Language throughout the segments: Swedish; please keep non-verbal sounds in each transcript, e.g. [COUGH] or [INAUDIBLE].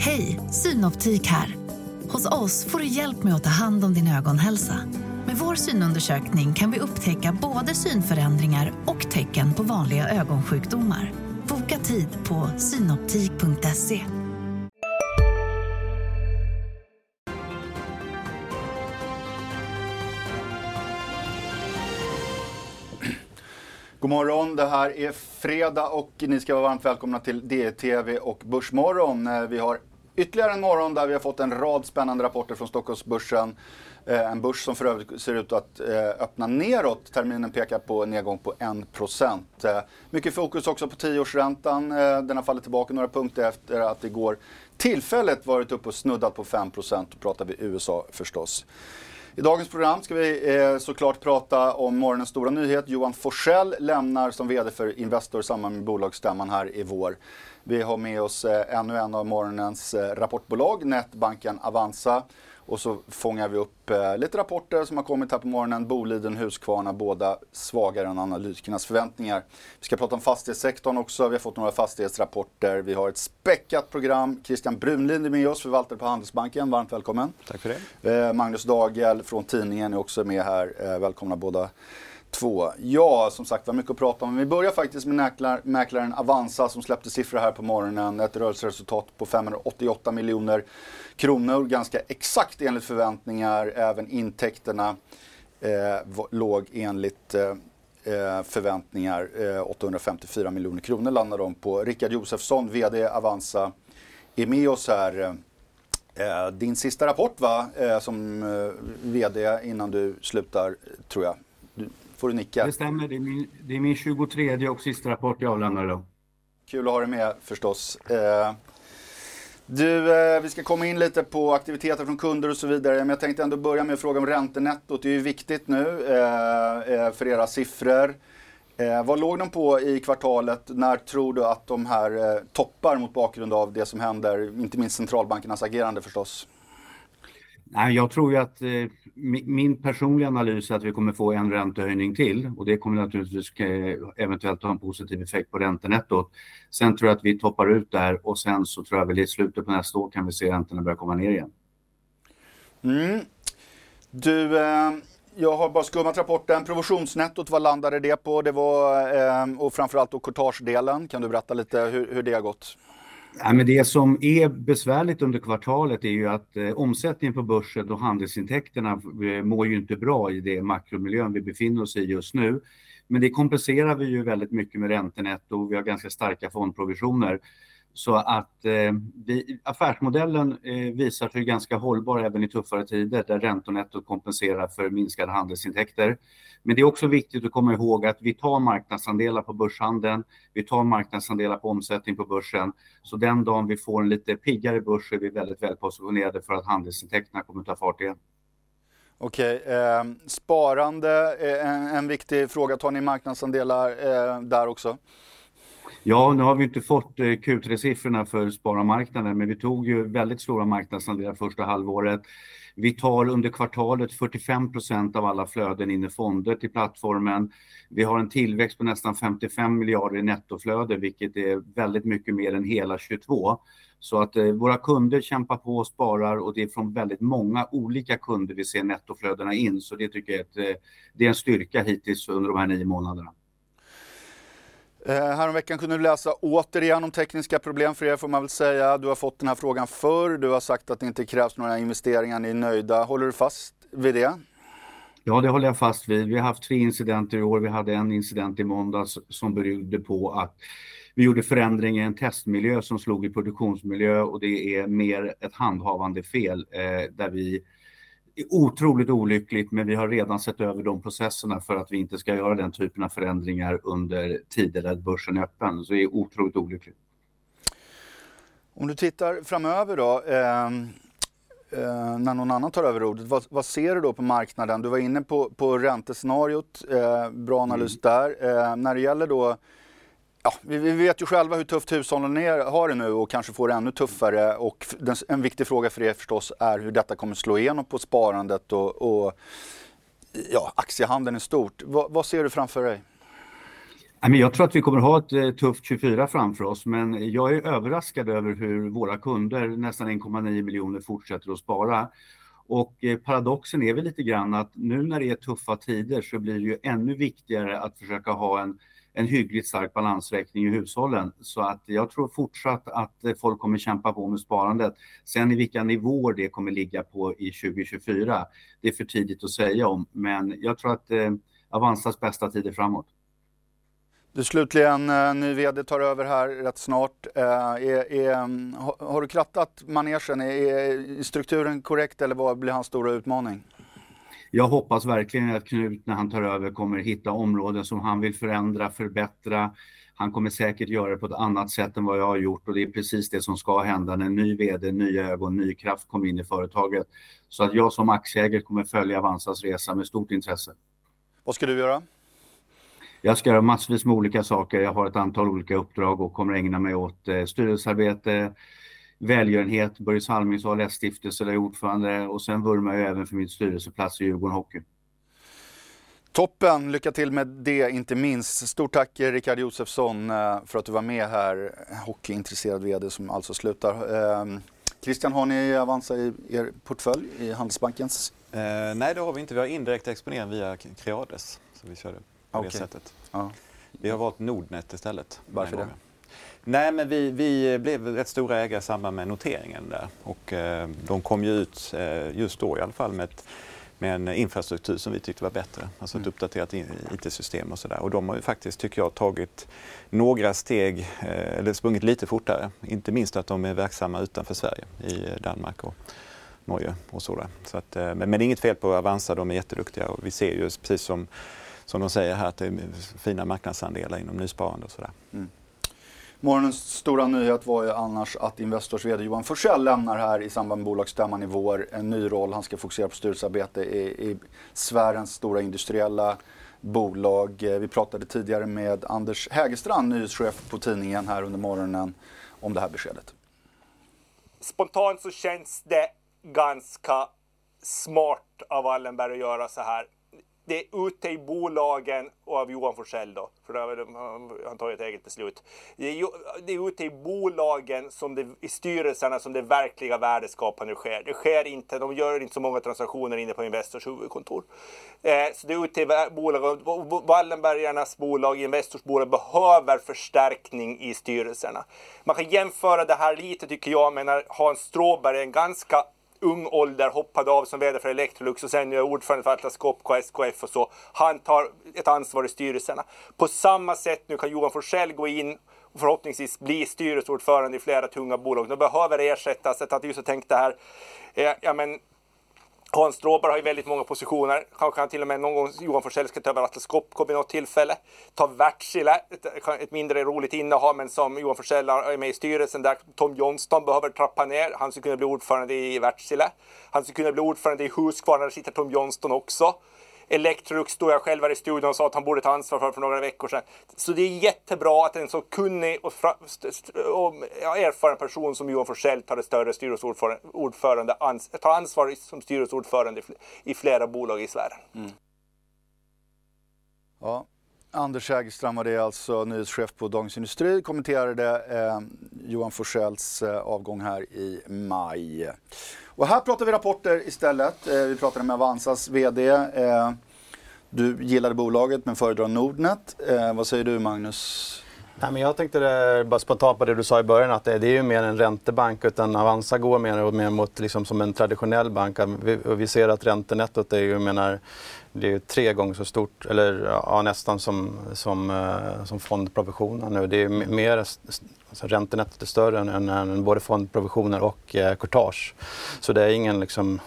Hej, Synoptik här. Hos oss får du hjälp med att ta hand om din ögonhälsa. Med vår synundersökning kan vi upptäcka både synförändringar och tecken på vanliga ögonsjukdomar. Boka tid på synoptik.se. God morgon, det här är fredag och ni ska vara varmt välkomna till DTV och Börsmorgon. Eh, vi har ytterligare en morgon där vi har fått en rad spännande rapporter från Stockholmsbörsen. Eh, en börs som för övrigt ser ut att eh, öppna neråt. Terminen pekar på en nedgång på 1%. Eh, mycket fokus också på tioårsräntan. Den har fallit tillbaka några punkter efter att igår tillfället varit uppe och snuddat på 5%. Då pratar vi USA förstås. I dagens program ska vi såklart prata om morgonens stora nyhet. Johan Forsell lämnar som VD för Investor i samband med bolagsstämman här i vår. Vi har med oss eh, ännu en av morgonens eh, rapportbolag, Netbanken Avanza. Och så fångar vi upp eh, lite rapporter som har kommit här på morgonen. Boliden, Husqvarna, båda svagare än analytikernas förväntningar. Vi ska prata om fastighetssektorn också. Vi har fått några fastighetsrapporter. Vi har ett späckat program. Christian Brunlind är med oss, förvaltare på Handelsbanken. Varmt välkommen. Tack för det. Magnus Dagel från tidningen är också med här. Välkomna båda två. Ja, som sagt var mycket att prata om. Vi börjar faktiskt med mäklar, mäklaren Avanza som släppte siffror här på morgonen. Ett rörelseresultat på 588 miljoner kronor. Ganska exakt enligt förväntningar. Även intäkterna eh, låg enligt eh, eh förväntningar. Eh, 854 miljoner kronor landade de på. Rickard Josefsson, VD Avanza, är med oss här. Eh, eh din sista rapport va, eh, som VD innan du slutar, tror jag. Får du nicka. Det stämmer, det är, min, det är min 23 och sista rapport jag avlämnar idag. Kul att ha dig med förstås. Eh, du, eh, vi ska komma in lite på aktiviteter från kunder och så vidare. Men jag tänkte ändå börja med att fråga om räntenettot. Det är ju viktigt nu eh, eh, för era siffror. Eh, vad låg de på i kvartalet? När tror du att de här eh, toppar mot bakgrund av det som händer? Inte minst centralbankernas agerande förstås. Nej, jag tror ju att eh, min personliga analys är att vi kommer få en räntehöjning till och det kommer naturligtvis eh, eventuellt ha en positiv effekt på räntenettot. Sen tror jag att vi toppar ut där och sen så tror jag väl i slutet på nästa år kan vi se räntorna börja komma ner igen. Mm. Du, eh, jag har bara skummat rapporten. Provisionsnettot, vad landade det på? Det var, eh, och framförallt då courtagedelen. Kan du berätta lite hur, hur det har gått? Ja, men det som är besvärligt under kvartalet är ju att eh, omsättningen på börsen och handelsintäkterna eh, mår ju inte bra i det makromiljön vi befinner oss i just nu. Men det kompenserar vi ju väldigt mycket med räntenetto och vi har ganska starka fondprovisioner. Så att eh, vi, affärsmodellen eh, visar sig ganska hållbar även i tuffare tider där räntonettot kompenserar för minskade handelsintäkter. Men det är också viktigt att komma ihåg att vi tar marknadsandelar på börshandeln. Vi tar marknadsandelar på omsättning på börsen. Så den dagen vi får en lite piggare börs är vi väldigt väl positionerade för att handelsintäkterna kommer att ta fart igen. Okej, eh, sparande är en, en viktig fråga. Tar ni marknadsandelar eh, där också? Ja, nu har vi inte fått eh, Q3-siffrorna för spararmarknaden, men vi tog ju väldigt stora marknadsandelar första halvåret. Vi tar under kvartalet 45 procent av alla flöden in i fonder till plattformen. Vi har en tillväxt på nästan 55 miljarder i nettoflöde, vilket är väldigt mycket mer än hela 22. Så att eh, våra kunder kämpar på och sparar och det är från väldigt många olika kunder vi ser nettoflödena in. Så det tycker jag att, eh, det är en styrka hittills under de här nio månaderna. Eh, häromveckan kunde du läsa återigen om tekniska problem för er får man väl säga. Du har fått den här frågan förr. Du har sagt att det inte krävs några investeringar. Ni är nöjda. Håller du fast vid det? Ja, det håller jag fast vid. Vi har haft tre incidenter i år. Vi hade en incident i måndags som berodde på att vi gjorde förändringar i en testmiljö som slog i produktionsmiljö och det är mer ett handhavande fel eh, där vi är otroligt olyckligt, men vi har redan sett över de processerna för att vi inte ska göra den typen av förändringar under tider där börsen är öppen. Så det är otroligt olyckligt. Om du tittar framöver då, eh, eh, när någon annan tar över ordet, vad, vad, ser du då på marknaden? Du var inne på, på räntescenariot, eh, bra analys mm. där. Eh, när det gäller då, ja, vi, vi, vet ju själva hur tufft hushållen är, har det nu och kanske får det ännu tuffare. Och den, en viktig fråga för er förstås är hur detta kommer slå igenom på sparandet och, och ja, aktiehandeln i stort. Va, vad ser du framför dig? Jag tror att vi kommer ha ett eh, tufft 24 framför oss, men jag är överraskad över hur våra kunder, nästan 1,9 miljoner, fortsätter att spara. Och eh, paradoxen är väl lite grann att nu när det är tuffa tider så blir det ju ännu viktigare att försöka ha en, en hyggligt stark balansräkning i hushållen. Så att jag tror fortsatt att folk kommer kämpa på med sparandet. Sen i vilka nivåer det kommer ligga på i 2024, det är för tidigt att säga om. Men jag tror att eh, Avanzas bästa tider framåt. Du slutligen, eh, ny VD tar över här rätt snart. Eh, är, är, har du krattat manegen? Är, är strukturen korrekt eller vad blir hans stora utmaning? Jag hoppas verkligen att Knut när han tar över kommer hitta områden som han vill förändra, förbättra. Han kommer säkert göra det på ett annat sätt än vad jag har gjort och det är precis det som ska hända när en ny VD, nya ögon, ny kraft kommer in i företaget. Så att jag som aktieägare kommer följa Avanzas resa med stort intresse. Vad ska du göra? Jag ska göra massvis med olika saker. Jag har ett antal olika uppdrag och kommer ägna mig åt eh, styrelsearbete, välgörenhet. Börje Salmings ALS-stiftelse där jag är ordförande och sen vurmar jag även för min styrelseplats i Djurgården Hockey. Toppen, lycka till med det inte minst. Stort tack Rickard Josefsson eh, för att du var med här. Hockeyintresserad VD som alltså slutar. Ehm, Christian, har ni Avanza i er portfölj i Handelsbankens? Eh, nej, det har vi inte. Vi har indirekt exponering via Creades. Så vi körde på okay. det sättet. Ja. Vi har valt Nordnet istället. Varför det? Nej, men vi, vi blev rätt stora ägare i samband med noteringen där och eh, de kom ju ut eh, just då i alla fall med, ett, med en infrastruktur som vi tyckte var bättre, alltså ett mm. uppdaterat IT-system och sådär. Och de har ju faktiskt, tycker jag, tagit några steg, eh, eller sprungit lite fortare. Inte minst att de är verksamma utanför Sverige, i Danmark och Norge och sådär. Så att, eh, men, men det är inget fel på Avanza, de är jätteduktiga och vi ser ju precis som som de säger här, att det är fina marknadsandelar inom nysparande och sådär. Mm. Morgonens stora nyhet var ju annars att Investors VD Johan Forsell lämnar här i samband med bolagsstämman i vår. En ny roll, han ska fokusera på styrelsearbete i, i sfärens stora industriella bolag. Eh, vi pratade tidigare med Anders Hägerstrand, nyhetschef på tidningen här under morgonen om det här beskedet. Spontant så känns det ganska smart av Wallenberg att göra så här det är ute i bolagen och av Johan Forsell då, för han tar ju ett eget beslut. Det är, det är ute i bolagen, som det, i styrelserna, som det verkliga värdeskapandet sker. Det sker inte, de gör inte så många transaktioner inne på Investors huvudkontor. Eh, så det är ute i bolagen. Wallenbergarnas bolag, Investors bolag, behöver förstärkning i styrelserna. Man kan jämföra det här lite, tycker jag, med när Hans Stråberg är en ganska ung ålder hoppade av som vd för Electrolux och sen är ordförande för Atlas Copco, SKF och så. Han tar ett ansvar i styrelserna. På samma sätt nu kan Johan Forsell gå in och förhoppningsvis bli styrelseordförande i flera tunga bolag. De behöver ersättas. Jag just tänkt det här. Eh, ja, men Hans Stråberg har ju väldigt många positioner. Kanske han till och med någon gång Johan Forsell ska ta över Atlas Copco vid något tillfälle. Ta Wärtsilä, ett, ett, mindre roligt innehav men som Johan Forsell är med i styrelsen där. Tom Johnston behöver trappa ner. Han skulle kunna bli ordförande i Wärtsilä. Han skulle kunna bli ordförande i Husqvarna, där sitter Tom Johnston också. Electrolux stod jag själv här i studion och sa att han borde ta ansvar för för några veckor sedan. Så det är jättebra att en så kunnig och, och erfaren person som Johan Forsell tar det större styrelseordförande, ans tar ansvar som styrelseordförande i flera bolag i sfären. Mm. Ja. Anders Hägerström var det alltså, nyhetschef på Dagens Industri, kommenterade eh, Johan Forsells eh, avgång här i maj. Och här pratar vi rapporter istället. Eh, vi pratade med Avanzas VD. Eh, du gillade bolaget men föredrar Nordnet. Eh, vad säger du Magnus? Nej, men jag tänkte det, bara spontant på det du sa i början att det, det är ju mer en räntebank utan Avanza går mer och mer mot liksom som en traditionell bank. Vi, vi ser att räntenettot är ju, menar, det är tre gånger så stort, eller ja, nästan som, som, som fondprovisionen nu. Det är mer Alltså räntenettot är större än, än både fondprovisioner och eh, courtage. Så det är ingen liksom,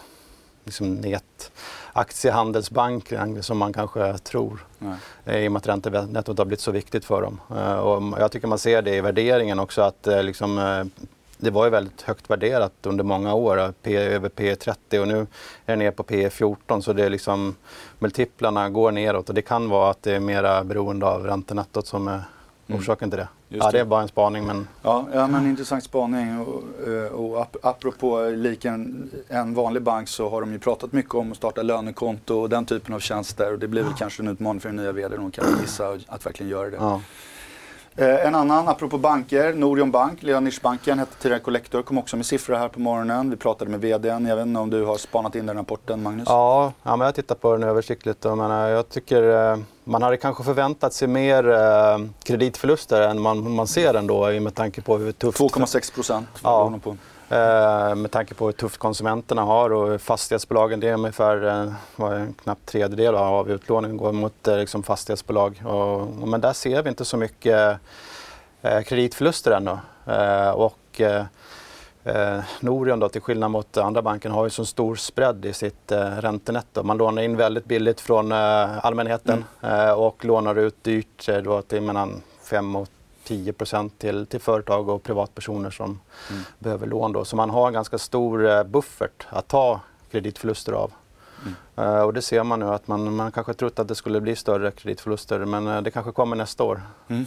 liksom net aktiehandelsbank som man kanske tror. Nej. I och med att räntenettot har blivit så viktigt för dem. Eh, och jag tycker man ser det i värderingen också att eh, liksom, eh, det var ju väldigt högt värderat under många år, P, över P 30 och nu är det ner på P 14 så det är liksom multiplarna går neråt och det kan vara att det är mera beroende av räntenettot som är orsaken till det. ja, det är bara en spaning men... Ja, ja men intressant spaning. Och, eh, och ap apropå liken en vanlig bank så har de ju pratat mycket om att starta lönekonto och den typen av tjänster. Och det blir väl kanske en utmaning för den nya vdn att kan gissa att verkligen göra det. Ja. Eh, en annan, apropå banker, Norion Bank, lilla nischbanken, hette tidigare Collector, kom också med siffror här på morgonen. Vi pratade med VDn. Jag vet inte om du har spanat in den rapporten, Magnus? Ja, ja men jag tittar på den översiktligt. Och menar, jag tycker eh, man hade kanske förväntat sig mer eh, kreditförluster än man, man ser ändå med tanke på hur tufft... 2,6 procent. Ja. Med tanke på hur tufft konsumenterna har och fastighetsbolagen, det är ungefär eh, en knapp tredjedel av utlåningen går mot eh, liksom fastighetsbolag. Och, men där ser vi inte så mycket kreditförluster ännu. och, Eh, Norion då, till skillnad mot andra banken har ju så stor spread i sitt eh, räntenetto. Man lånar in väldigt billigt från eh, allmänheten mm. eh, och lånar ut dyrt då till mellan 5 och 10 till, till företag och privatpersoner som mm. behöver lån. Då. Så man har en ganska stor eh, buffert att ta kreditförluster av. Mm. Uh, och det ser man nu att man, man kanske trott att det skulle bli större kreditförluster men uh, det kanske kommer nästa år. Mm.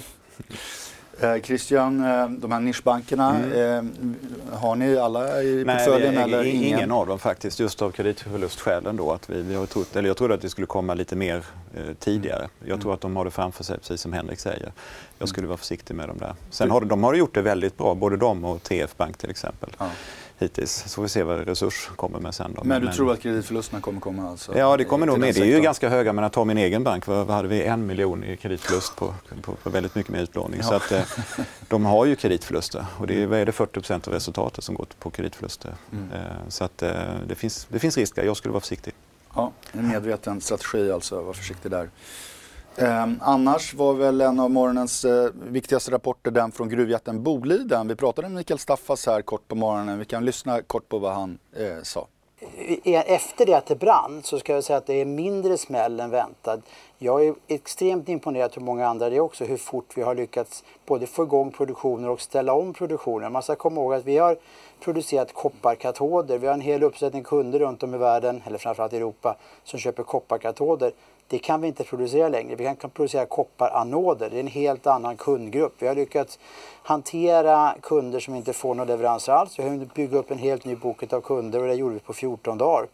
Eh, Christian, eh, de här nischbankerna, mm. eh, har ni alla i portföljen? Nej, eller ingen? ingen av dem faktiskt, just av kreditförlustskälen. Då, att vi, vi har trott, eller jag trodde att det skulle komma lite mer eh, tidigare. Jag tror mm. att de har det framför sig, precis som Henrik säger. Jag skulle vara försiktig med dem där. Sen har de, de har gjort det väldigt bra, både de och TF Bank till exempel. Ja hittills. Så vi se vad Resurs kommer med sen. Då. Men du men, tror att kreditförlusterna kommer komma? Alltså, ja, det kommer nog med. Det är ju ganska höga, men att ta min egen bank, vad, hade vi? En miljon i kreditförlust på, på, på väldigt mycket mer utlåning. Ja. Så att, eh, [LAUGHS] de har ju kreditförluster och det är, vad är det 40% av resultatet som går på kreditförluster. Mm. Eh, så att, eh, det, finns, det finns risker. Jag skulle vara försiktig. Ja, en medveten strategi alltså, var försiktig där. Eh, annars var väl en av morgonens eh, viktigaste rapporter den från gruvjätten Boliden. Vi pratade med Mikael Staffas här kort på morgonen. Vi kan lyssna kort på vad han eh, sa. Efter det att det brann så ska jag säga att det är mindre smäll än väntat. Jag är extremt imponerad, hur många andra det är också, hur fort vi har lyckats både få igång produktionen och ställa om produktionen. Man ska komma ihåg att vi har producerat kopparkatoder. Vi har en hel uppsättning kunder runt om i världen, eller framförallt i Europa, som köper kopparkatoder. Det kan vi inte producera längre. Vi kan producera kopparanoder. Det är en helt annan kundgrupp. Vi har lyckats hantera kunder som inte får några leveranser alls. Vi har hunnit bygga upp en helt ny bok av kunder och det gjorde vi på 14 dagar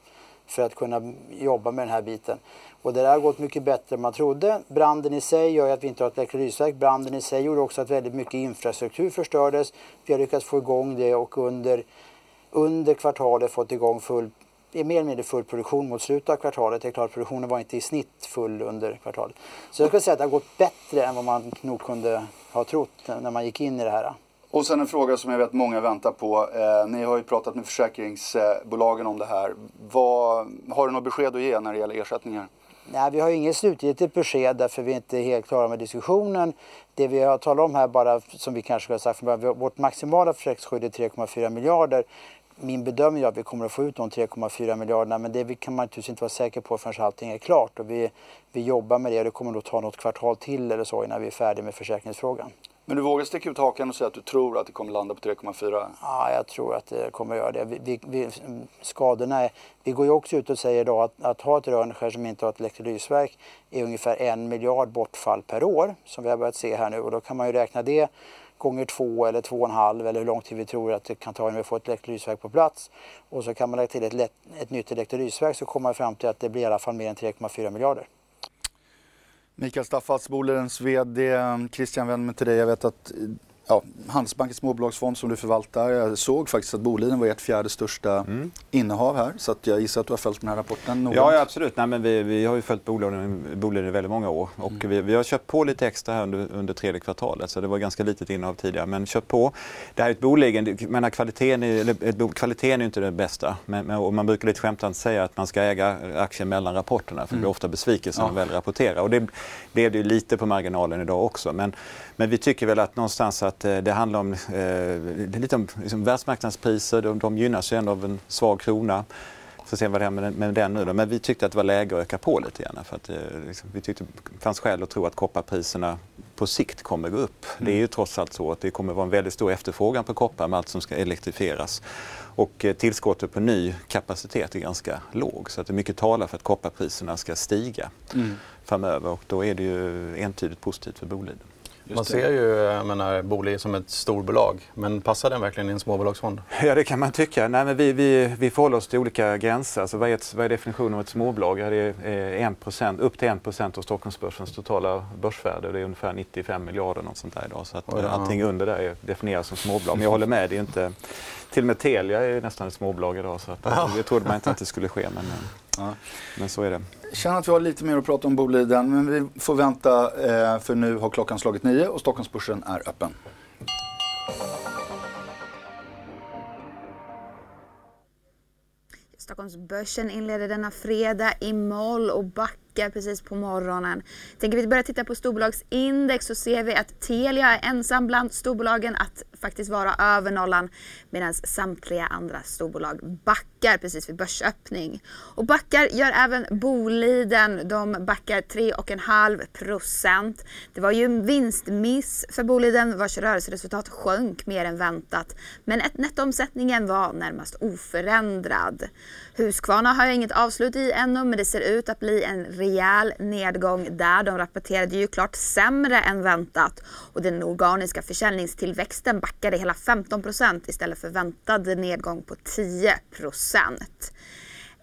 för att kunna jobba med den här biten. Och det där har gått mycket bättre än man trodde. Branden i sig gör att vi inte har ett elektrolysverk. Branden i sig gjorde också att väldigt mycket infrastruktur förstördes. Vi har lyckats få igång det och under, under kvartalet fått igång full är mer eller mindre full produktion mot slutet av kvartalet. Det är klart, produktionen var inte i snitt full under kvartalet. Så jag skulle säga att det har gått bättre än vad man nog kunde ha trott när man gick in i det här. Och sen en fråga som jag vet många väntar på. Eh, ni har ju pratat med försäkringsbolagen om det här. Vad, har du något besked att ge när det gäller ersättningar? Nej, vi har inget slutgiltigt besked därför vi är inte helt klara med diskussionen. Det vi har talat om här bara, som vi kanske skulle ha sagt från början, vårt maximala försäkringsskydd är 3,4 miljarder min bedömning är att vi kommer att få ut de 3,4 miljarderna men det kan man naturligtvis inte vara säker på förrän allting är klart. Och vi, vi jobbar med det och det kommer nog ta något kvartal till eller så innan vi är färdiga med försäkringsfrågan. Men du vågar sticka ut hakan och säga att du tror att det kommer landa på 3,4? Ja, jag tror att det kommer att göra det. Vi, vi, skadorna är, vi går ju också ut och säger då att, att ha ett Rönnskär som inte har ett elektrolysverk är ungefär en miljard bortfall per år som vi har börjat se här nu och då kan man ju räkna det gånger två eller två och en halv eller hur lång tid vi tror att det kan ta innan vi får ett elektrolysverk på plats. Och så kan man lägga till ett, lätt, ett nytt elektrolysverk så kommer man fram till att det blir i alla fall mer än 3,4 miljarder. Mikael Staffas, Bolidens VD. Christian vänder mig till dig. Jag vet att ja, Handelsbankens småbolagsfond som du förvaltar. Jag såg faktiskt att Boliden var ert fjärde största mm. innehav här. Så att jag gissar att du har följt den här rapporten noggrant. Ja, ja, absolut. Nej, men vi, vi har ju följt Boliden, Boliden i väldigt många år. Och mm. vi, vi, har köpt på lite extra här under, under tredje kvartalet. Så det var ganska litet innehav tidigare. Men köpt på. Det här är ett bolag, kvaliteten, är, eller, kvaliteten är inte det bästa. Men, men, och man brukar lite skämtsamt säga att man ska äga aktier mellan rapporterna. För det blir mm. ofta besvikelse när ja. man väl rapporterar. Och det blev det lite på marginalen idag också. Men, men vi tycker väl att någonstans att eh, det handlar om, eh, är lite om liksom världsmarknadspriser, de, de gynnas ju ändå av en svag krona. Får se vad det är med, med den nu då. Men vi tyckte att det var läge att öka på lite grann. För att, eh, liksom, vi tyckte det fanns skäl att tro att kopparpriserna på sikt kommer gå upp. Mm. Det är ju trots allt så att det kommer vara en väldigt stor efterfrågan på koppar med allt som ska elektrifieras. Och tillskottet på ny kapacitet är ganska låg så att det mycket talar för att kopparpriserna ska stiga mm. framöver och då är det ju entydigt positivt för Boliden. Man ser ju jag menar, Bolig som ett storbolag, men passar den verkligen i en småbolagsfond? Ja, det kan man tycka. Nej, men vi, vi, vi förhåller oss till olika gränser. Alltså, vad, är ett, vad är definitionen av ett småbolag? Ja, det är 1%, upp till 1% av Stockholmsbörsens totala börsvärde. Det är ungefär 95 miljarder något sånt där idag. Så att, ja. allting under där är definieras som småbolag. Men jag håller med, det är inte... Till och med Telia är nästan ett småbolag idag. Så att, det trodde man inte att det skulle ske, men, Ja. men så är det. Jag känner att vi har lite mer att prata om Boliden, men vi får vänta eh, för nu har klockan slagit nio och Stockholmsbörsen är öppen. Stockholmsbörsen inleder denna fredag i moll och backar precis på morgonen. Tänker vi börja titta på storbolagsindex så ser vi att Telia är ensam bland storbolagen att faktiskt vara över nollan medan samtliga andra storbolag backar precis vid börsöppning. Och backar gör även Boliden. De backar 3,5 procent. Det var ju en vinstmiss för Boliden vars rörelseresultat sjönk mer än väntat. Men ett nettoomsättningen var närmast oförändrad. Husqvarna har jag inget avslut i ännu men det ser ut att bli en rejäl nedgång där. De rapporterade ju klart sämre än väntat och den organiska försäljningstillväxten backade hela 15 istället för väntad nedgång på 10.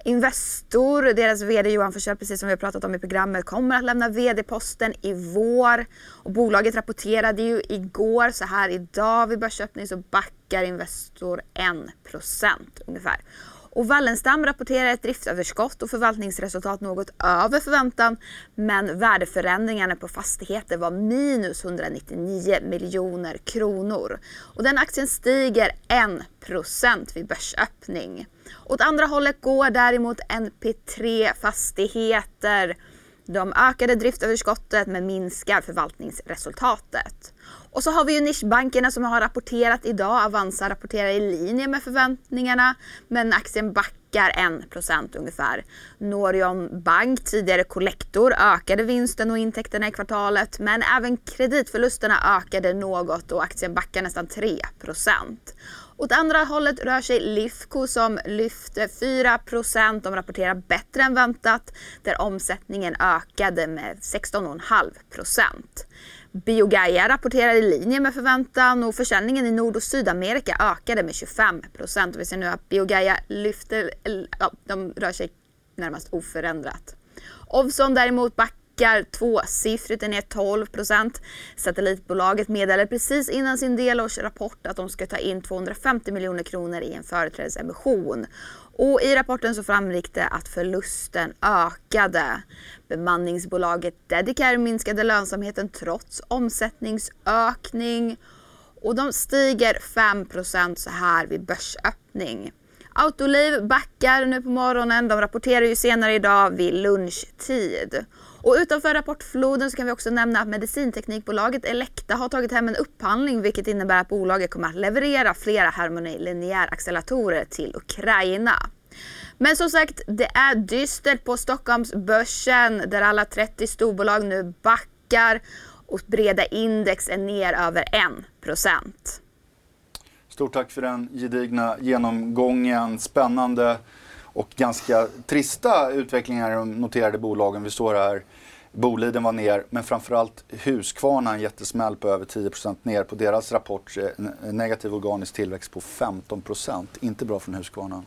Investor, deras VD Johan Forssell, precis som vi har pratat om i programmet, kommer att lämna VD-posten i vår. Och bolaget rapporterade ju igår, så här idag vid börsöppning så backar Investor 1% ungefär. Och Wallenstam rapporterar ett driftöverskott och förvaltningsresultat något över förväntan. Men värdeförändringarna på fastigheter var minus 199 miljoner kronor. Och den aktien stiger 1% vid börsöppning. Åt andra hållet går däremot NP3 Fastigheter. De ökade driftöverskottet men minskar förvaltningsresultatet. Och så har vi ju nischbankerna som har rapporterat idag. Avanza rapporterar i linje med förväntningarna men aktien backar 1% ungefär. Norion Bank, tidigare Collector, ökade vinsten och intäkterna i kvartalet men även kreditförlusterna ökade något och aktien backar nästan 3%. Åt andra hållet rör sig Lifco som lyfte 4% De rapporterar bättre än väntat där omsättningen ökade med 16,5 Biogaia rapporterar i linje med förväntan och försäljningen i Nord och Sydamerika ökade med 25 procent. Vi ser nu att Biogaia lyfter, ja, de rör sig närmast oförändrat. Ovzon däremot backar tvåsiffrigt, den är 12% Satellitbolaget meddelade precis innan sin delårsrapport att de ska ta in 250 miljoner kronor i en företrädesemission. Och i rapporten så framgick det att förlusten ökade. Bemanningsbolaget Dedicare minskade lönsamheten trots omsättningsökning och de stiger 5 så här vid börsöppning. Autoliv backar nu på morgonen. De rapporterar ju senare idag vid lunchtid. Och utanför rapportfloden så kan vi också nämna att medicinteknikbolaget Elekta har tagit hem en upphandling vilket innebär att bolaget kommer att leverera flera Harmony linjäracceleratorer till Ukraina. Men som sagt, det är dystert på Stockholmsbörsen där alla 30 storbolag nu backar och breda index är ner över 1%. Stort tack för den gedigna genomgången. Spännande och ganska trista utvecklingar i de noterade bolagen. Vi står här. Boliden var ner, men framförallt Husqvarna en jättesmäll på över 10% ner på deras rapport. Eh, negativ organisk tillväxt på 15% Inte bra från Husqvarna.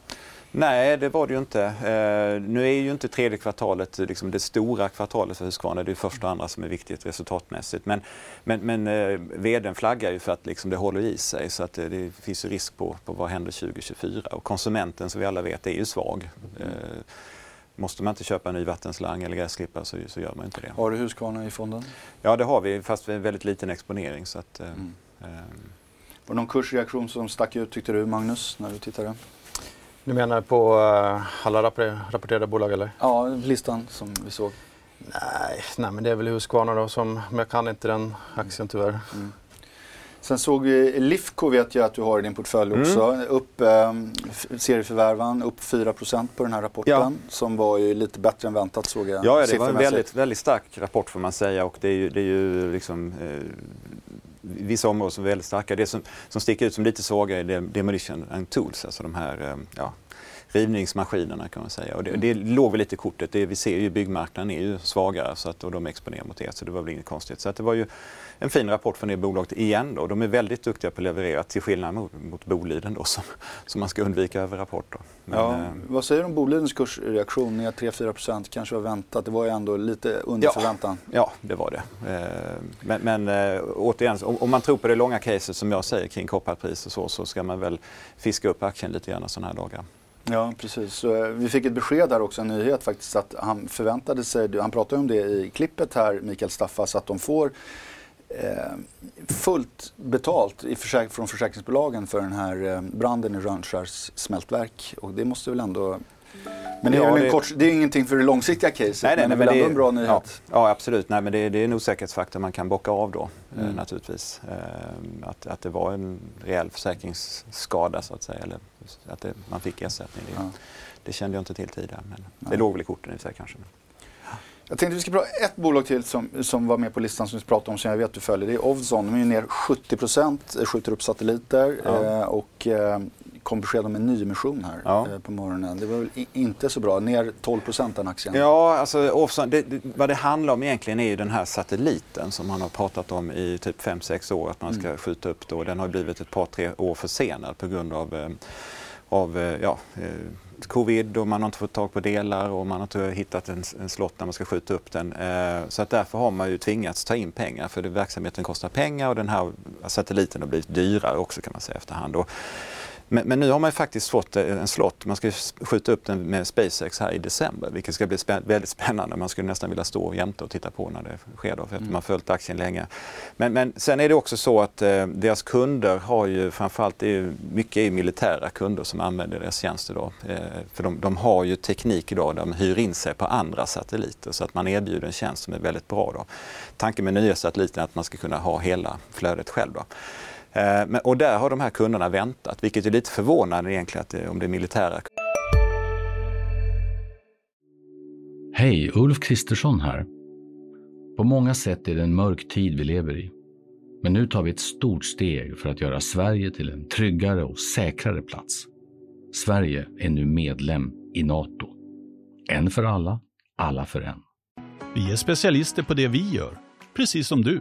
Nej, det var det ju inte. Eh, nu är ju inte tredje kvartalet liksom det stora kvartalet för Husqvarna. Det är första och andra som är viktigt resultatmässigt. Men, men, men eh, vdn flaggar ju för att liksom det håller i sig så att det, det finns risk på, på vad händer 2024. Och konsumenten som vi alla vet är ju svag. Eh, måste man inte köpa en ny vattenslang eller gräsklippare så, så gör man inte det. Har du Husqvarna i fonden? Ja, det har vi fast med väldigt liten exponering. Så att, mm. eh, var det någon kursreaktion som stack ut tyckte du Magnus när du tittade? Du menar på uh, alla rapporterade bolag eller? Ja, listan som vi såg. Nej, nej men det är väl Husqvarna då som, men jag kan inte den aktien tyvärr. Mm. Sen såg vi Lifco vet jag att du har i din portfölj mm. också. Mm. Upp, eh, serieförvärvan upp 4% på den här rapporten ja. som var ju lite bättre än väntat såg jag. Ja, det var en väldigt, väldigt stark rapport får man säga och det är ju, det är ju liksom eh, vissa områden som är väldigt starka. Det som, som sticker ut som lite svagare är demolition and tools, alltså de här eh, ja, rivningsmaskinerna kan man säga. Och det, det låg väl lite i kortet. Det, vi ser ju byggmarknaden är ju svagare så att, och de exponerar mot det så det var väl inget konstigt. Så att det var ju en fin rapport från det bolaget igen då. De är väldigt duktiga på att leverera till skillnad mot, mot Boliden då som, som man ska undvika över rapport. Men, ja, eh, vad säger du om Bolidens kursreaktion ner 3-4% kanske var väntat. Det var ju ändå lite under ja, förväntan. Ja, det var det. Eh, men, men eh, återigen, om, om man tror på det långa caset som jag säger kring kopparpris och så, så ska man väl fiska upp aktien lite grann sådana här dagar. Ja, precis. Eh, vi fick ett besked här också, en nyhet faktiskt, att han förväntade sig, han pratade om det i klippet här, Mikael Staffas, att de får eh, fullt betalt i försäk från försäkringsbolagen för den här eh, branden i Rönnskärs smältverk. Och det måste väl ändå men det är, ja, det... Kort, det är ingenting för det långsiktiga caset, nej, nej, men, men det är väl ändå en bra nyhet? Ja, ja absolut. Nej, men det, det är en osäkerhetsfaktor man kan bocka av då eh, mm. naturligtvis. Eh, att, att det var en rejäl försäkringsskada så att säga, eller att det, man fick ersättning. Det, ja. det, kände jag inte till tidigare, men det låg väl i korten i sig kanske. Jag tänkte vi ska prata ett bolag till som, som var med på listan som vi pratade om som jag vet du följer. Det är Ovzon. De är ner 70 procent, skjuter upp satelliter ja. eh, och eh, kom besked om en nyemission här ja. eh, på morgonen. Det var väl inte så bra, ner 12 procent den aktien. Ja, alltså Ovzon, det, det, vad det handlar om egentligen är ju den här satelliten som man har pratat om i typ 5-6 år att man ska mm. skjuta upp då. Den har blivit ett par, tre år försenad på grund av, eh, av eh, ja, covid och man har inte fått tag på delar och man har inte hittat en, en slott när man ska skjuta upp den. Eh, så att därför har man ju tvingats ta in pengar för verksamheten kostar pengar och den här satelliten har blivit dyrare också kan man säga efterhand. Och men, men, nu har man faktiskt fått eh, en slott. Man ska skjuta upp den med SpaceX här i december, vilket ska bli spä väldigt spännande. Man skulle nästan vilja stå jämte och titta på när det sker då, för att mm. man följt aktien länge. Men, men sen är det också så att eh, deras kunder har ju framförallt, det är mycket är militära kunder som använder deras tjänster då. Eh, för de, de, har ju teknik idag där de hyr in sig på andra satelliter så att man erbjuder en tjänst som är väldigt bra då. Tanken med nya satelliter är att man ska kunna ha hela flödet själv då. Eh, och där har de här kunderna väntat, vilket är lite förvånande egentligen att det, om det är militära. Hej, Ulf Kristersson här. På många sätt är det en mörk tid vi lever i. Men nu tar vi ett stort steg för att göra Sverige till en tryggare och säkrare plats. Sverige är nu medlem i Nato. En för alla, alla för en. Vi är specialister på det vi gör, precis som du.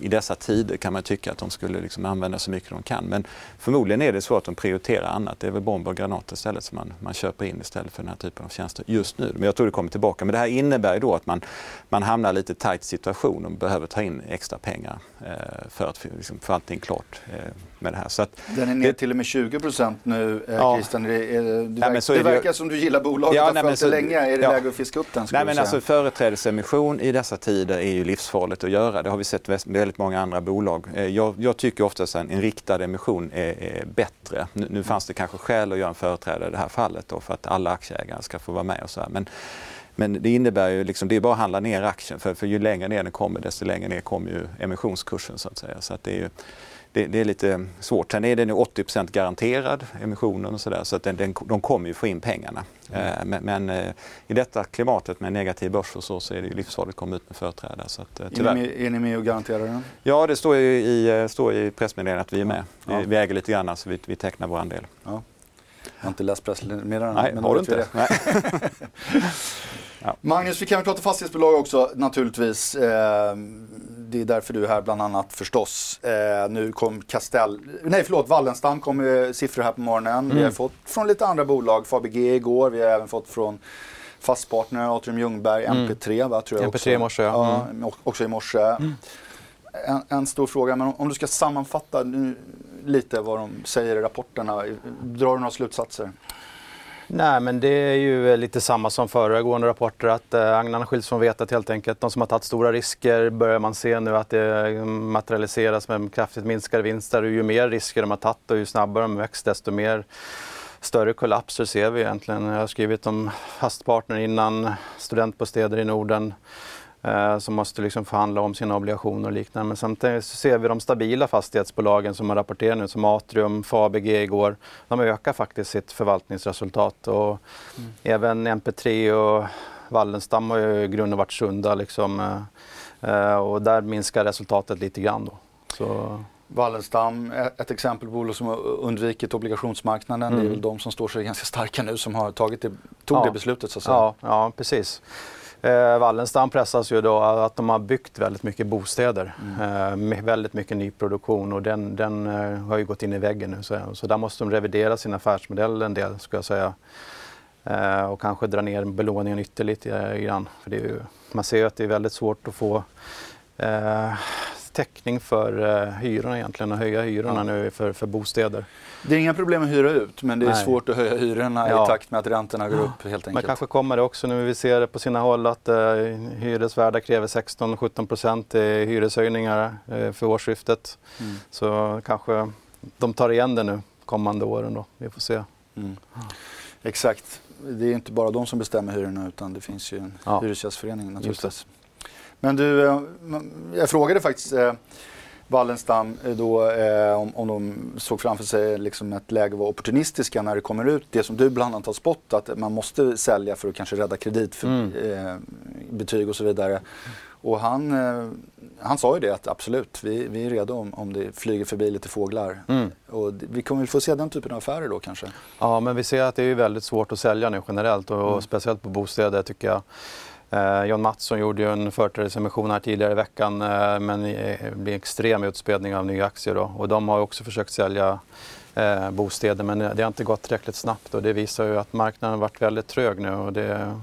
I dessa tider kan man tycka att de skulle liksom använda så mycket de kan. Men förmodligen är det så att de prioriterar annat. Det är väl bomber och granater istället som man, man köper in istället för den här typen av tjänster just nu. Men jag tror det kommer tillbaka. Men det här innebär ju då att man, man hamnar i en lite tajt situation och behöver ta in extra pengar eh, för att liksom, få allting klart eh, med det här. Så att, den är ner till och med 20 procent nu, eh, ja. Christian. Det, är, det, verkar, nej, det verkar som du gillar bolaget ja, har följt det länge. Är det ja. läge att fiska upp den? Nej, men alltså, företrädesemission i dessa tider är ju livsfarligt att göra. Det har vi sett väldigt många andra bolag. Eh, jag, jag tycker ofta att en, en riktad emission är, är bättre. Nu, nu, fanns det kanske skäl att göra en företrädare i det här fallet då, för att alla aktieägare ska få vara med och så här. Men, men det innebär ju liksom, det är bara att handla ner aktien för, för ju längre ner den kommer desto längre ner kommer ju emissionskursen så att säga. Så att det är ju, det, det, är lite svårt. Sen är den 80% garanterad, emissionen och sådär, så att den, den, de kommer ju få in pengarna. Mm. Eh, men, men eh, i detta klimatet med negativ börs och så, så är det ju livsfarligt att komma ut med företrädare. Så att, eh, är, ni med, är ni med och garanterar den? Ja, det står ju i, står i pressmeddelandet att vi är med. Ja. Vi, äger lite grann så vi, vi tecknar vår andel. Ja. Jag har inte läst pressmeddelandet. Nej, men har du inte? Nej. [LAUGHS] [LAUGHS] ja. Magnus, vi kan prata fastighetsbolag också naturligtvis. Eh, det är därför du är här bland annat förstås. Eh, nu kom Castell, nej förlåt, Wallenstam kom med siffror här på morgonen. Mm. Vi har mm. fått från lite andra bolag, Fabg igår, vi har även fått från Fastpartner, Atrium Ljungberg, mm. MP3 va, tror jag MP3 också. i morse ja. Mm. också i morse. Mm. En, en, stor fråga, men om, om, du ska sammanfatta nu, lite vad de säger i rapporterna, drar du några slutsatser? Nej, men det är ju eh, lite samma som föregående rapporter att eh, agnarna skiljs från vetet helt enkelt. De som har tagit stora risker börjar man se nu att det eh, materialiseras med kraftigt minskade vinster. Och ju mer risker de har tagit och ju snabbare de växer desto mer större kollapser ser vi egentligen. Jag har skrivit om fastpartner innan, studentbostäder i Norden som måste liksom förhandla om sina obligationer och liknande. Men samtidigt ser vi de stabila fastighetsbolagen som har rapporterat nu, som Atrium, Fabege igår. De ökar faktiskt sitt förvaltningsresultat och mm. även MP3 och Wallenstam har ju i grunden varit sunda liksom, eh, eh, och där minskar resultatet lite grann. Då. Så... Wallenstam, ett exempel på bolag som har undvikit obligationsmarknaden. Mm. Det är mm. väl de som står sig ganska starka nu som har tagit det, tog ja. det beslutet så att säga. Ja, ja precis. Eh, Wallenstam pressas ju då att de har byggt väldigt mycket bostäder mm. eh, med väldigt mycket nyproduktion och den, den eh, har ju gått in i väggen nu. Så, så där måste de revidera sin affärsmodell en del ska jag säga. Eh, och kanske dra ner belåningen ytterligare grann. För det är ju, man ser ju att det är väldigt svårt att få eh, täckning för eh, hyrorna egentligen och höja hyrorna ja. nu för, för bostäder. Det är inga problem att hyra ut men det är Nej. svårt att höja hyrorna ja. i takt med att räntorna går upp helt enkelt. Men kanske kommer det också nu. Vi ser det på sina håll att eh, hyresvärdar kräver 16-17 procent i hyreshöjningar eh, för årsskiftet. Mm. Så kanske de tar igen det nu kommande åren då. Vi får se. Mm. Exakt. Det är inte bara de som bestämmer hyrorna utan det finns ju en ja. hyresgästförening naturligtvis. Men du, eh, jag frågade faktiskt eh, Wallenstam eh, då eh, om, om de såg framför sig liksom ett läge var opportunistiska när det kommer ut det som du bland annat har spott att man måste sälja för att kanske rädda kredit för mm. eh, och så vidare. Och han, eh, han sa ju det att absolut, vi, vi är redo om, om det flyger förbi lite fåglar. Mm. Och vi kommer väl få se den typen av affärer då kanske? Ja, men vi ser att det är väldigt svårt att sälja nu generellt och, mm. speciellt på bostäder tycker jag. Eh, John Mattsson gjorde ju en företrädesemission här tidigare i veckan eh, men det blir extrem utspädning av nya aktier då. och de har också försökt sälja eh, bostäder men det har inte gått tillräckligt snabbt och det visar ju att marknaden har varit väldigt trög nu och det,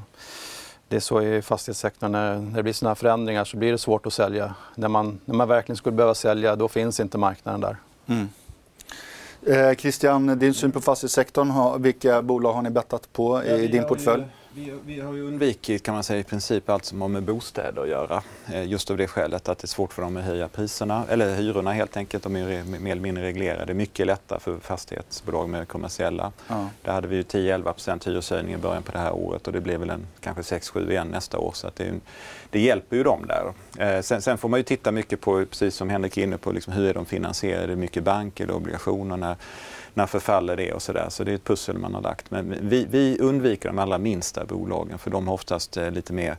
det är så i fastighetssektorn, när, när det blir sådana här förändringar så blir det svårt att sälja. När man, när man verkligen skulle behöva sälja då finns inte marknaden där. Mm. Eh, Christian, din syn på fastighetssektorn, vilka bolag har ni bettat på i din portfölj? Vi, vi, har ju undvikit kan man säga i princip allt som har med bostäder att göra. Eh, just av det skälet att det är svårt för dem att höja priserna, eller hyrorna helt enkelt. De är mer eller mindre reglerade. Mycket lättare för fastighetsbolag med kommersiella. Ja. Där hade vi ju 10-11 hyreshöjning i början på det här året och det blir väl en kanske 6-7 igen nästa år. Så att det, det hjälper ju dem där. Eh, sen, sen, får man ju titta mycket på, precis som Henrik är inne på, liksom hur är de finansierade? Mycket bank eller obligationer? när förfaller det och sådär. Så det är ett pussel man har lagt. Men vi, vi undviker de allra minsta bolagen för de har oftast eh, lite mer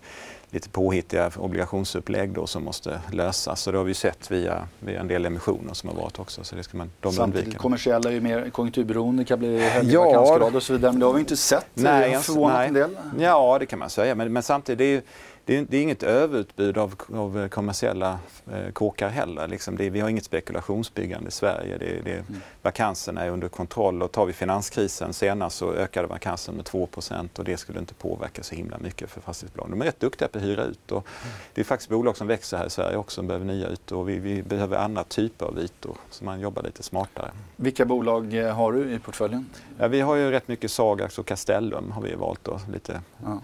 lite påhittiga obligationsupplägg då som måste lösas. Så det har vi sett via, via en del emissioner som har varit också. Så det ska man, de Samtidigt undvika. kommersiella är ju mer konjunkturberoende, det kan bli högre ja, vakansgrad och så vidare. Men det har vi inte sett. Nej, förvånat nej. en del. Ja, det kan man säga. Men, men samtidigt, det är ju, det är, det är inget överutbud av, av kommersiella eh, kåkar heller. Liksom det, vi har inget spekulationsbyggande i Sverige. Det, det, mm. Vakanserna är under kontroll och tar vi finanskrisen senast så ökade vakansen med 2% och det skulle inte påverka så himla mycket för fastighetsbolagen. De är rätt duktiga på att hyra ut och mm. det är faktiskt bolag som växer här i Sverige också som behöver nya ytor och vi, vi behöver andra typer av ytor så man jobbar lite smartare. Vilka bolag eh, har du i portföljen? Ja, vi har ju rätt mycket Sagax och Castellum har vi valt då, lite ja.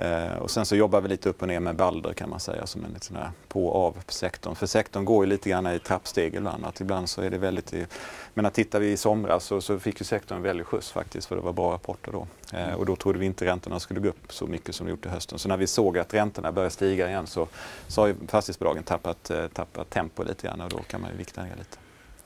Eh, och sen så jobbar vi lite upp och ner med Balder kan man säga som en lite sån här på och av sektorn. För sektorn går ju lite grann i trappsteg ibland. Att ibland så är det väldigt... Men att tittar vi i somras så, så fick ju sektorn en väldig skjuts faktiskt för det var bra rapporter då. Eh, och då trodde vi inte räntorna skulle gå upp så mycket som de gjort i hösten. Så när vi såg att räntorna började stiga igen så, så har ju fastighetsbolagen tappat, eh, tappat tempo lite grann och då kan man ju vikta ner lite.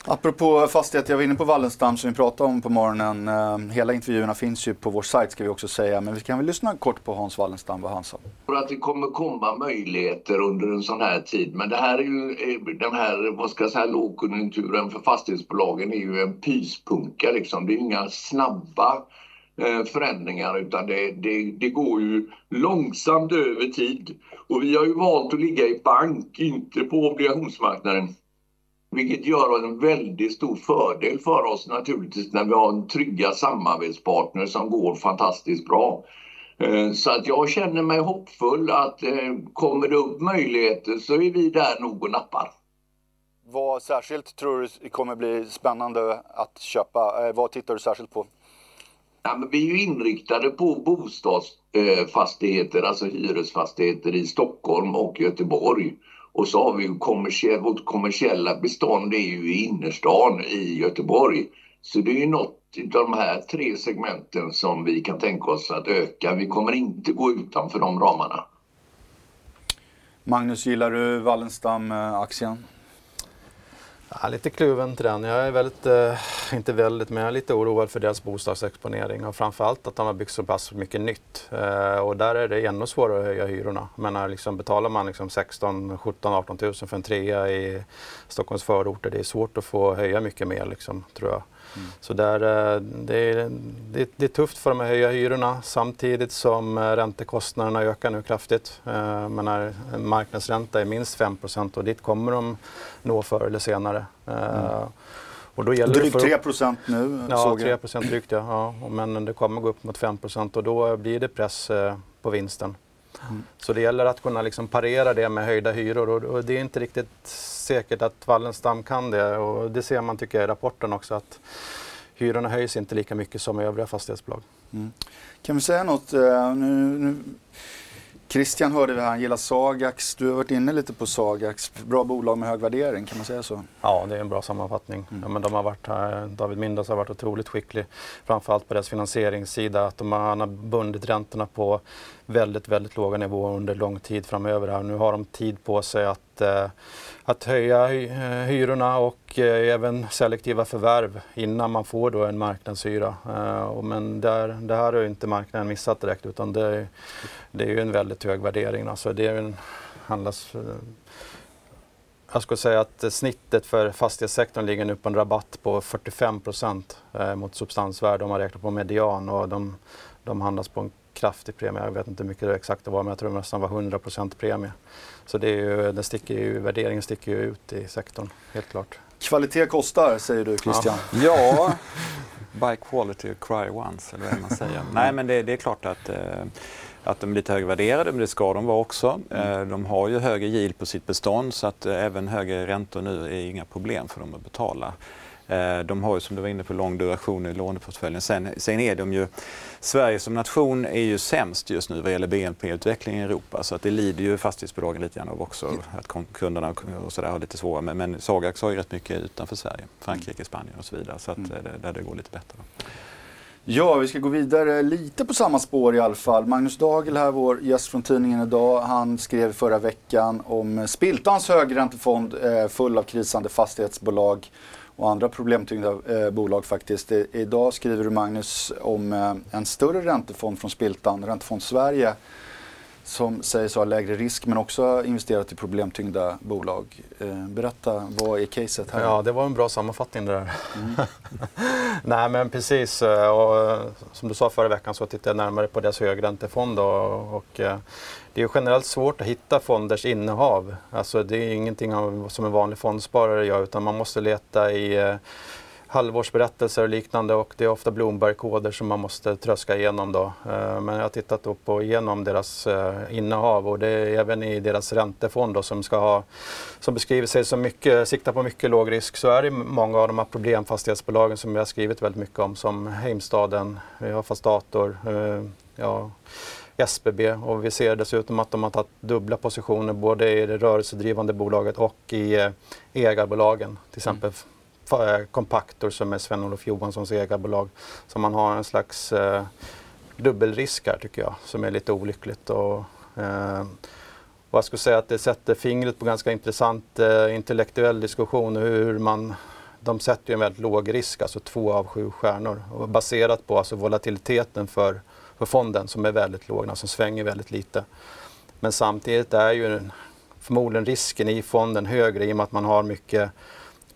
Apropå fastighet, jag var inne på Wallenstam som vi pratade om på morgonen. Eh, hela intervjuerna finns ju på vår sajt ska vi också säga. Men vi kan väl lyssna kort på Hans Wallenstam vad han sa. För att det kommer komma möjligheter under en sån här tid. Men det här är ju eh, den här, vad ska jag säga, lågkonjunkturen för fastighetsbolagen är ju en pyspunka liksom. Det är inga snabba eh, förändringar utan det, det, det går ju långsamt över tid. Och vi har ju valt att ligga i bank, inte på obligationsmarknaden. Vilket gör en väldigt stor fördel för oss naturligtvis när vi har en trygga samarbetspartner som går fantastiskt bra. Eh, så att jag känner mig hoppfull att eh, kommer det upp möjligheter så är vi där nog och nappar. Vad särskilt tror du kommer bli spännande att köpa? Eh, vad tittar du särskilt på? Ja, men vi är ju inriktade på bostadsfastigheter, alltså hyresfastigheter i Stockholm och Göteborg. Och så har vi kommersiell, vårt kommersiella bestånd är ju i innerstan i Göteborg. Så det är något av de här tre segmenten som vi kan tänka oss att öka. Vi kommer inte gå utanför de ramarna. Magnus, gillar du Wallenstam-aktien? Eh, Ja, lite kluven till den. Jag är väldigt, eh, inte väldigt, men jag är lite oroad för deras bostadsexponering och framförallt att de har byggt så pass mycket nytt. Eh, och där är det ännu svårare att höja hyrorna. Men liksom, betalar man liksom 16, 17, 18 000 för en trea i Stockholms förorter, det är svårt att få höja mycket mer liksom, tror jag. Mm. Så där, eh, det, är, det, det, är tufft för dem att höja hyrorna samtidigt som eh, räntekostnaderna ökar nu kraftigt. Eh, men när marknadsränta är minst 5% och dit kommer de nå förr eller senare. Mm. Och då gäller drygt 3 procent nu Ja, 3 procent drygt ja. ja. Men det kommer gå upp mot 5% och då blir det press på vinsten. Mm. Så det gäller att kunna liksom parera det med höjda hyror och, och, det är inte riktigt säkert att Wallenstam kan det och det ser man tycker jag i rapporten också att hyrorna höjs inte lika mycket som i övriga fastighetsbolag. Mm. Kan vi säga något, uh, nu, nu Christian hörde vi här, han gillar Sagax. Du har varit inne lite på Sagax. Bra bolag med hög värdering, kan man säga så? Ja, det är en bra sammanfattning. Mm. Ja, men de har varit, David Mindas har varit otroligt skicklig. Framförallt på deras finansieringssida. Att de har, han har bundit räntorna på väldigt, väldigt låga nivåer under lång tid framöver. Här. Nu har de tid på sig att, eh, att höja hy eh, hyrorna och eh, även selektiva förvärv innan man får då en marknadshyra. Eh, men där, det här har ju inte marknaden missat direkt utan det, det är ju en väldigt hög värdering. Alltså det är en, handlas, eh, jag skulle säga att snittet för fastighetssektorn ligger nu på en rabatt på 45 procent eh, mot substansvärde om man räknar på median och de, de handlas på en kraftig premie. Jag vet inte hur mycket det exakt var men jag tror det nästan var 100 procent premie. Så det är ju, den sticker ju, värderingen sticker ju ut i sektorn, helt klart. Kvalitet kostar, säger du Christian. Ja, [LAUGHS] ja. buy quality, cry once, eller vad man säger. Nej, men det, det är klart att eh, att de är lite högvärderade, men det ska de vara också. Mm. Eh, de har ju högre yield på sitt bestånd så att eh, även högre räntor nu är inga problem för dem att betala. Eh, de har ju som du var inne på lång duration i låneportföljen. Sen, sen är de ju, Sverige som nation är ju sämst just nu vad gäller BNP-utveckling i Europa så att det lider ju fastighetsbolagen lite grann av också. Att kunderna och så har lite svårare. Men, men Sagax har ju rätt mycket utanför Sverige. Frankrike, Spanien och så vidare. Så att, mm. där det går lite bättre. Ja, vi ska gå vidare lite på samma spår i alla fall. Magnus Dagel här, vår gäst från tidningen idag, han skrev förra veckan om Spiltans högräntefond eh, full av krisande fastighetsbolag och andra problemtyngda eh, bolag faktiskt. I, idag skriver du Magnus om eh, en större räntefond från Spiltan, Räntefond Sverige som sägs ha lägre risk men också investerat i problemtyngda bolag. Eh, berätta, vad är caset här? Ja, det var en bra sammanfattning det där. Mm. [LAUGHS] Nej men precis, eh, och eh, som du sa förra veckan så tittade jag närmare på deras högräntefond och, och det är generellt svårt att hitta fonders innehav. Alltså det är ingenting som en vanlig fondsparare gör utan man måste leta i halvårsberättelser och liknande och det är ofta Bloomberg-koder som man måste tröska igenom då. Eh, men jag har tittat då på igenom deras eh, innehav och det är även i deras räntefond då, som ska ha, som beskriver sig som mycket, siktar på mycket låg risk så är det många av de här problemfastighetsbolagen som vi har skrivit väldigt mycket om som Heimstaden, vi har Fastator, eh, ja, SBB och vi ser dessutom att de har tagit dubbla positioner både i det rörelsedrivande bolaget och i ägarbolagen. Till exempel mm. Compactor eh, som är Sven-Olof Johanssons ägarbolag. Så man har en slags eh, dubbelrisk här tycker jag som är lite olyckligt. Och, eh, och jag skulle säga att det sätter fingret på ganska intressant eh, intellektuell diskussion hur man de sätter ju en väldigt låg risk, alltså två av sju stjärnor. Och baserat på alltså volatiliteten för, för fonden som är väldigt låg, alltså svänger väldigt lite. Men samtidigt är ju förmodligen risken i fonden högre i och med att man har mycket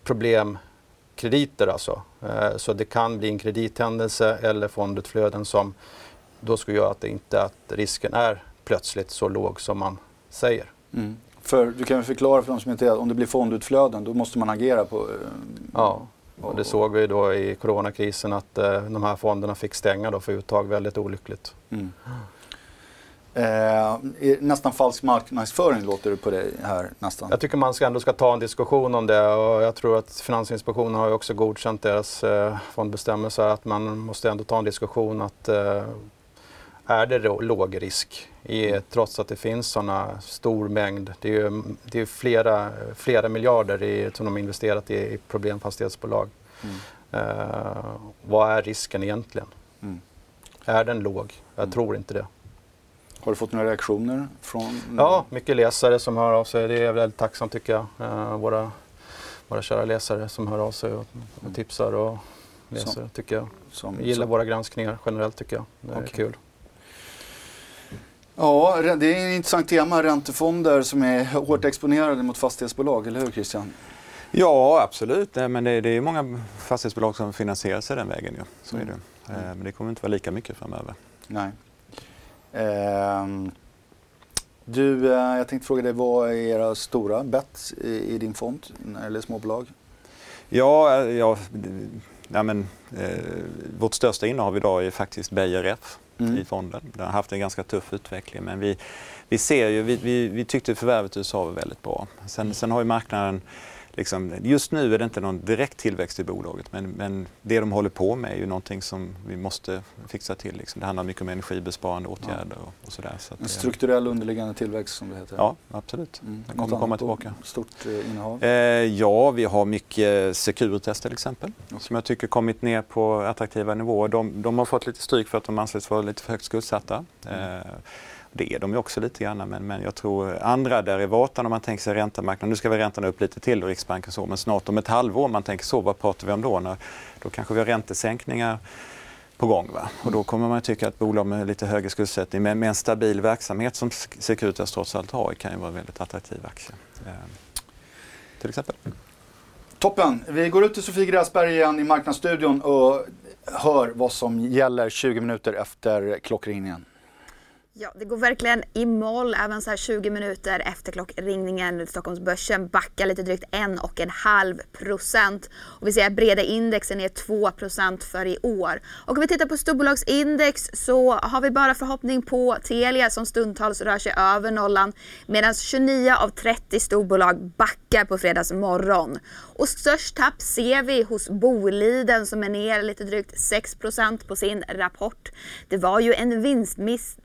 problem krediter alltså. Eh, så det kan bli en kredithändelse eller fondutflöden som då skulle göra att, det inte, att risken är plötsligt så låg som man säger. Mm. För du kan förklara för de som inte är om det blir fondutflöden då måste man agera på... Eh, ja, och det såg vi då i coronakrisen att eh, de här fonderna fick stänga då för uttag väldigt olyckligt. Mm. Eh, nästan falsk marknadsföring låter det på dig här nästan. Jag tycker man ska ändå ska ta en diskussion om det och jag tror att Finansinspektionen har också godkänt deras eh, fondbestämmelser att man måste ändå ta en diskussion att eh, är det låg risk i, trots att det finns sådana stor mängd. Det är ju det är flera, flera miljarder i, som de investerat i, i problemfastighetsbolag. Mm. Eh, vad är risken egentligen? Mm. Är den låg? Jag Mm. tror inte det. Har du fått några reaktioner från? Ja, mycket läsare som hör av sig. Det är väldigt tacksamt tycker jag. Eh, våra, våra kära läsare som hör av sig och, och tipsar och läser Som- tycker jag. Som, Jag gillar som, våra granskningar generellt tycker jag. Det är kul. Ja, det är ett intressant tema. Räntefonder som är hårt exponerade mot fastighetsbolag, eller hur Christian? Ja, absolut. Nej, Men det, det är många fastighetsbolag som finansierar sig den vägen. Ju. Så är det. Mm. Eh, Men det kommer inte vara lika mycket framöver. Nej. Ehm, du, eh, jag tänkte fråga dig, vad är era stora bets i, din fond när det gäller småbolag? Ja, eh, ja, ja men, eh, vårt största innehav idag är faktiskt Beijer Ref Mm. i fonden. Den har haft en ganska tuff utveckling men vi, vi ser ju, vi, vi, vi tyckte förvärvet i USA var väldigt bra. Sen, sen har ju marknaden Liksom, just nu är det inte någon direkt tillväxt i bolaget men, men det de håller på med är ju någonting som vi måste fixa till. Liksom. Det handlar mycket om energibesparande åtgärder och, och sådär. Så En det- strukturell underliggande tillväxt som det heter. Ja, absolut. Mm. Den kommer komma tillbaka. Stort eh, innehav. Eh, ja, vi har mycket Securitas till exempel som jag tycker kommit ner på attraktiva nivåer. De, de har fått lite stryk för att de anses vara lite för högt skuldsatta. Eh, det är de ju också lite grann men, men jag tror andra derivatan om man tänker sig räntemarknaden, nu ska vi räntorna upp lite till och Riksbanken så, men snart om ett halvår om man tänker så, vad pratar vi om då? När, då kanske vi har räntesänkningar på gång. Va? Och då kommer man tycka att bolag med lite högre skuldsättning med, med en stabil verksamhet som Securitas trots allt har kan ju vara en väldigt attraktiv aktie. Eh, till exempel. Toppen! Vi går ut till Sofie Gräsberg igen i Marknadsstudion och hör vad som gäller 20 minuter efter klockringningen. Ja, det går verkligen i moll även så här 20 minuter efter klockringningen. Stockholmsbörsen backar lite drygt 1,5 procent. Och vi ser att breda indexen är 2 procent för i år. Och om vi tittar på storbolagsindex så har vi bara förhoppning på Telia som stundtals rör sig över nollan. Medan 29 av 30 storbolag backar på fredags morgon. Och störst tapp ser vi hos Boliden som är ner lite drygt 6 procent på sin rapport. Det var ju en vinstmiss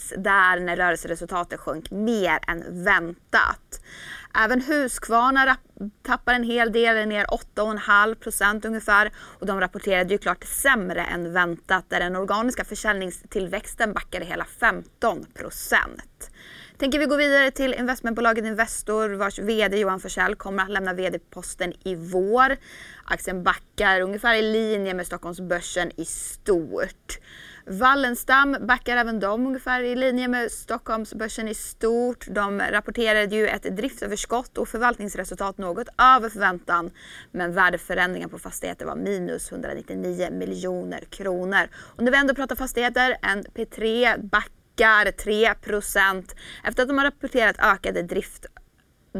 miss där när rörelseresultatet sjönk mer än väntat. Även Husqvarna tappar en hel del, är ner 8,5 procent ungefär. Och de rapporterade ju klart sämre än väntat där den organiska försäljningstillväxten backade hela 15 procent. Tänker vi gå vidare till investmentbolaget Investor vars VD Johan Forssell kommer att lämna VD-posten i vår. Aktien backar ungefär i linje med Stockholmsbörsen i stort. Wallenstam backar även de ungefär i linje med Stockholmsbörsen i stort. De rapporterade ju ett driftöverskott och förvaltningsresultat något över förväntan. Men värdeförändringen på fastigheter var minus 199 miljoner kronor. Och när vi ändå pratar fastigheter, en P3 backar 3 efter att de har rapporterat ökade drift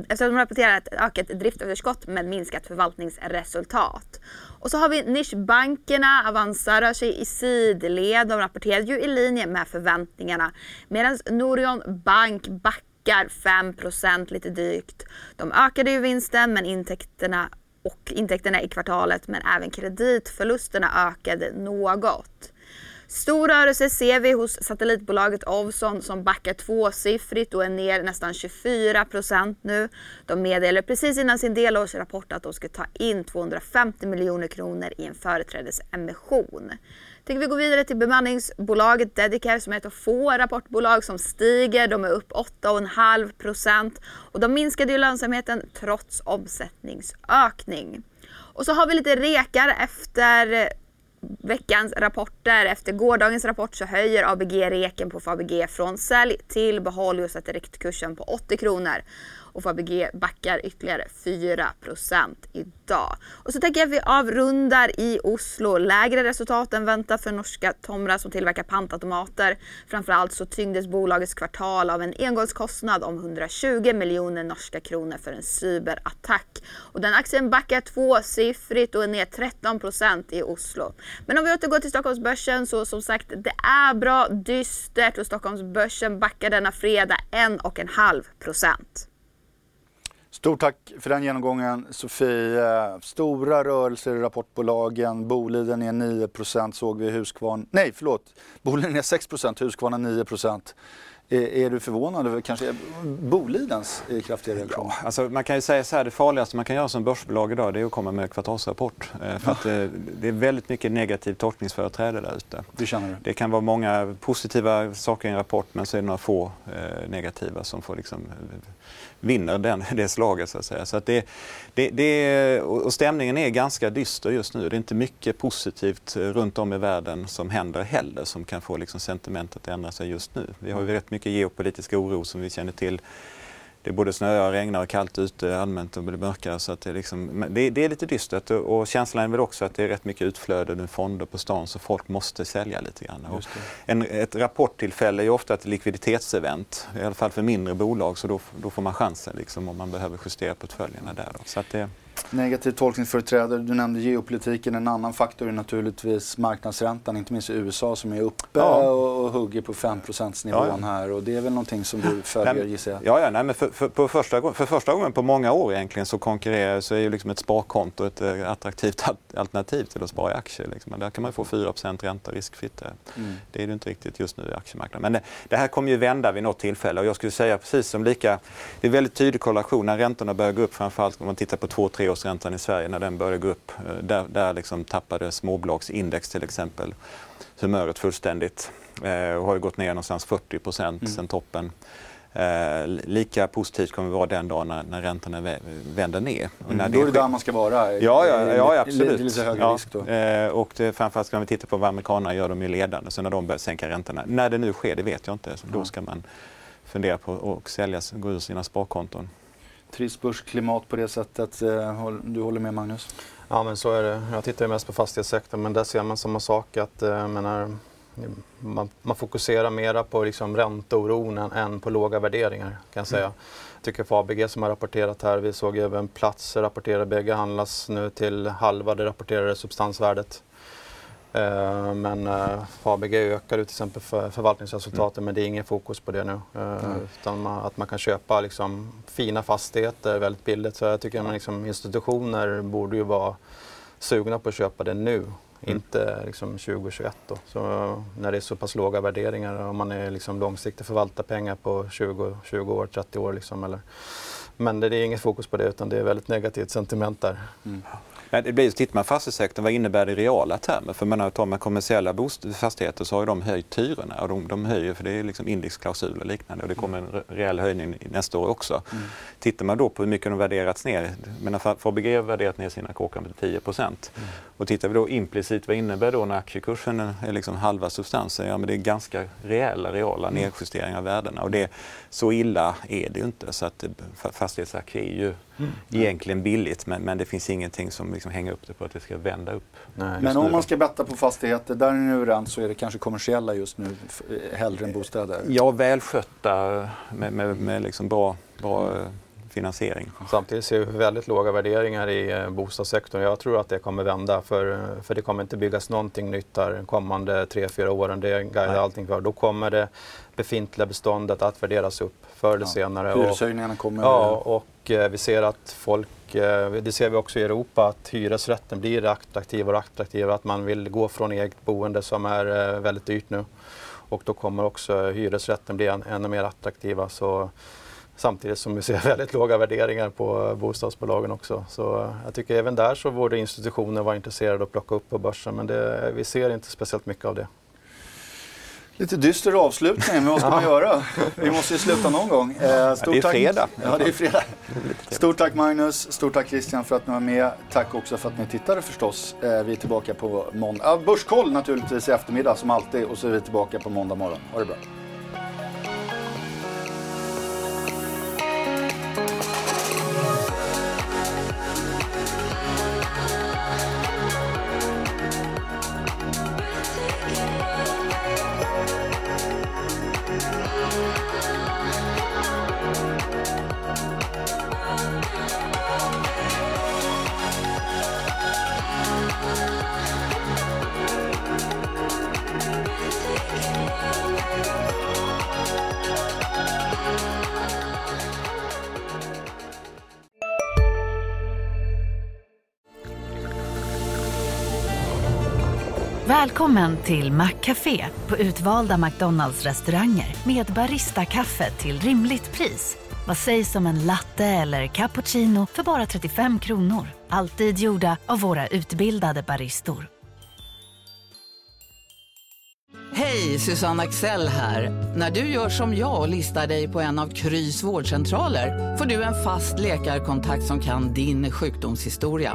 efter att de rapporterar ett ökat driftöverskott med minskat förvaltningsresultat. Och så har vi nischbankerna, Avanza rör sig i sidled. De rapporterade ju i linje med förväntningarna. Medan Norion Bank backar 5% lite drygt. De ökade ju vinsten men intäkterna och intäkterna i kvartalet men även kreditförlusterna ökade något. Stor rörelse ser vi hos satellitbolaget Ovzon som backar tvåsiffrigt och är ner nästan 24 procent nu. De meddelade precis innan sin delårsrapport att de ska ta in 250 miljoner kronor i en företrädesemission. Tänker vi gå vidare till bemanningsbolaget Dedicare som är ett av få rapportbolag som stiger. De är upp 8,5 procent och de minskade ju lönsamheten trots omsättningsökning. Och så har vi lite rekar efter veckans rapporter. Efter gårdagens rapport så höjer ABG reken på Fabege från sälj till behåll och sätter riktkursen på 80 kronor. Och Fabege backar ytterligare 4% idag. Och så tänker jag att vi avrundar i Oslo. Lägre resultat än väntat för norska Tomra som tillverkar pantautomater. Framförallt så tyngdes bolagets kvartal av en engångskostnad om 120 miljoner norska kronor för en cyberattack. Och den aktien backar tvåsiffrigt och är ner 13% i Oslo. Men om vi återgår till Stockholmsbörsen så som sagt det är bra dystert och Stockholmsbörsen backar denna fredag 1,5 procent. Stort tack för den genomgången Sofie. Stora rörelser i rapportbolagen. Boliden är 9% såg vi Husqvarna. Nej, förlåt. Boliden är 6% Husqvarna 9 Är, är du förvånad över kanske Bolidens eh, kraftiga reaktion? Ja, alltså man kan ju säga så här, det farligaste man kan göra som börsbolag idag det är att komma med kvartalsrapport. Eh, För att, eh, det är väldigt mycket negativt tolkningsföreträde där ute. Det känner du? Det kan vara många positiva saker i en rapport men så är det några få eh, negativa som får liksom, vinner den, [LAUGHS] det slaget. Så att säga. Så att det, det, det, och stämningen är ganska dyster just nu. Det är inte mycket positivt eh, runt om i världen som händer heller som kan få liksom sentimentet att ändra sig just nu. Vi har ju rätt mycket geopolitisk oro som vi känner till det både snöar, regnar och kallt ute allmänt och blir mörkare. Så att det, är liksom, det, det, är lite dystert och känslan är väl också att det är rätt mycket utflöde med fonder på stan så folk måste sälja lite grann. En, ett rapporttillfälle är ju ofta ett likviditetsevent, i alla fall för mindre bolag så då, då får man chansen liksom, om man behöver justera portföljerna där. Då. Så att det, Negativ tolkningsföreträdare. du nämnde geopolitiken. En annan faktor är naturligtvis marknadsräntan, inte minst i USA som är uppe ja. och, och hugger på 5 nivån ja, ja. här. Och det är väl någonting som du följer gissar jag? Ja, ja nej, men för, för, på första, för första gången på många år egentligen så konkurrerar så är ju liksom ett sparkonto ett eh, attraktivt alternativ till att spara i aktier. Liksom. Där kan man få 4 % ränta riskfritt. Eh. Mm. Det är det inte riktigt just nu i aktiemarknaden. Men det, det här kommer ju vända vid något tillfälle och jag skulle säga precis som lika, det är en väldigt tydlig korrelation när räntorna börjar gå upp framförallt om man tittar på 2-3 tioårsräntan i Sverige när den började gå upp. Eh, där, där liksom tappade småbolagsindex till exempel humöret fullständigt eh, och har gått ner någonstans 40 procent mm. sen toppen. Eh, lika positivt kommer det vara den dagen när, när räntorna vänder ner. Och mm, när mm. det då är det där man ska vara. Ja, ja, ja absolut. Det lite högre ja. risk då. Eh, och det, framförallt när vi tittar på vad amerikanerna gör, de är ledande. Så när de börjar sänka räntorna, när det nu sker, det vet jag inte, så då ska man fundera på att sälja, gå ur sina sparkonton trist börsklimat på det sättet. Eh, du håller med Magnus? Ja men så är det. Jag tittar ju mest på fastighetssektorn men där ser man samma sak att eh, menar, man, man, fokuserar mera på liksom ränteoron än, än på låga värderingar kan jag säga. Mm. Jag tycker för ABG som har rapporterat här, vi såg även platser rapportera, bägge handlas nu till halva det rapporterade substansvärdet. Eh, men uh, ABG ökar till exempel för förvaltningsresultaten mm. men det är ingen fokus på det nu. Mm. Utan att man kan köpa liksom, fina fastigheter väldigt billigt. Så jag tycker att liksom, institutioner borde ju vara sugna på att köpa det nu. Mm. Inte liksom 2021 då. Så, när det är så pass låga värderingar om man är liksom långsiktig förvaltar pengar på 20, 20 år, 30 år. Liksom, eller. Men det, det är inget fokus på det utan det är väldigt negativt sentiment där. Mm. Nej, det blir, tittar man fastighetssektorn, vad innebär det i reala termer? För man tar man kommersiella fastigheter så har de höjt hyrorna och de, de höjer för det är liksom indexklausuler och liknande och det kommer en rejäl höjning nästa år också. Mm. Tittar man då på hur mycket de värderats ner, Fabege har värderat ner sina kåkar med 10 mm. Och tittar vi då implicit, vad innebär då när aktiekursen är liksom halva substansen? Ja men det är ganska rejäla reala mm. nedjusteringar av värdena och det, så illa är det ju inte. Så att fastighetsaktier är ju. Egentligen billigt men, men det finns ingenting som liksom hänger upp det på att det ska vända upp. Nej, men om man ska betta på fastigheter, där är ni överens så är det kanske kommersiella just nu hellre än bostäder? Ja, välskötta med, med, med liksom bra, bra eh, finansiering. Samtidigt ser vi väldigt låga värderingar i eh, bostadssektorn. Jag tror att det kommer vända för, för det kommer inte byggas någonting nytt här de kommande tre fyra åren. Det guidar allting för. Då kommer det befintliga beståndet att värderas upp förr eller ja. senare. Hyreshöjningarna kommer. Ja, och eh, vi ser att folk, eh, det ser vi också i Europa, att hyresrätten blir attraktivare och attraktivare. Att man vill gå från eget boende som är eh, väldigt dyrt nu. Och då kommer också hyresrätten bli än, ännu mer attraktiva. Så, samtidigt som vi ser [LAUGHS] väldigt låga värderingar på bostadsbolagen också. Så jag tycker även där så borde institutioner vara intresserade att plocka upp på börsen men det, vi ser inte speciellt mycket av det. Lite dyster avslutning, men vad ska man göra? Vi måste ju sluta någon gång. Eh, stort det är fredag. Tack. Ja, det är fredag. Stort tack Magnus, stort tack Christian för att ni var med. Tack också för att ni tittade förstås. Eh, vi är tillbaka på måndag. Börskoll naturligtvis i eftermiddag som alltid och så är vi tillbaka på måndag morgon. Ha det bra. Välkommen till Maccafé på utvalda McDonalds restauranger med Baristakaffe till rimligt pris. Vad sägs om en latte eller cappuccino för bara 35 kronor? Alltid gjorda av våra utbildade baristor. Hej, Susanne Axel här. När du gör som jag och listar dig på en av Krys vårdcentraler får du en fast läkarkontakt som kan din sjukdomshistoria.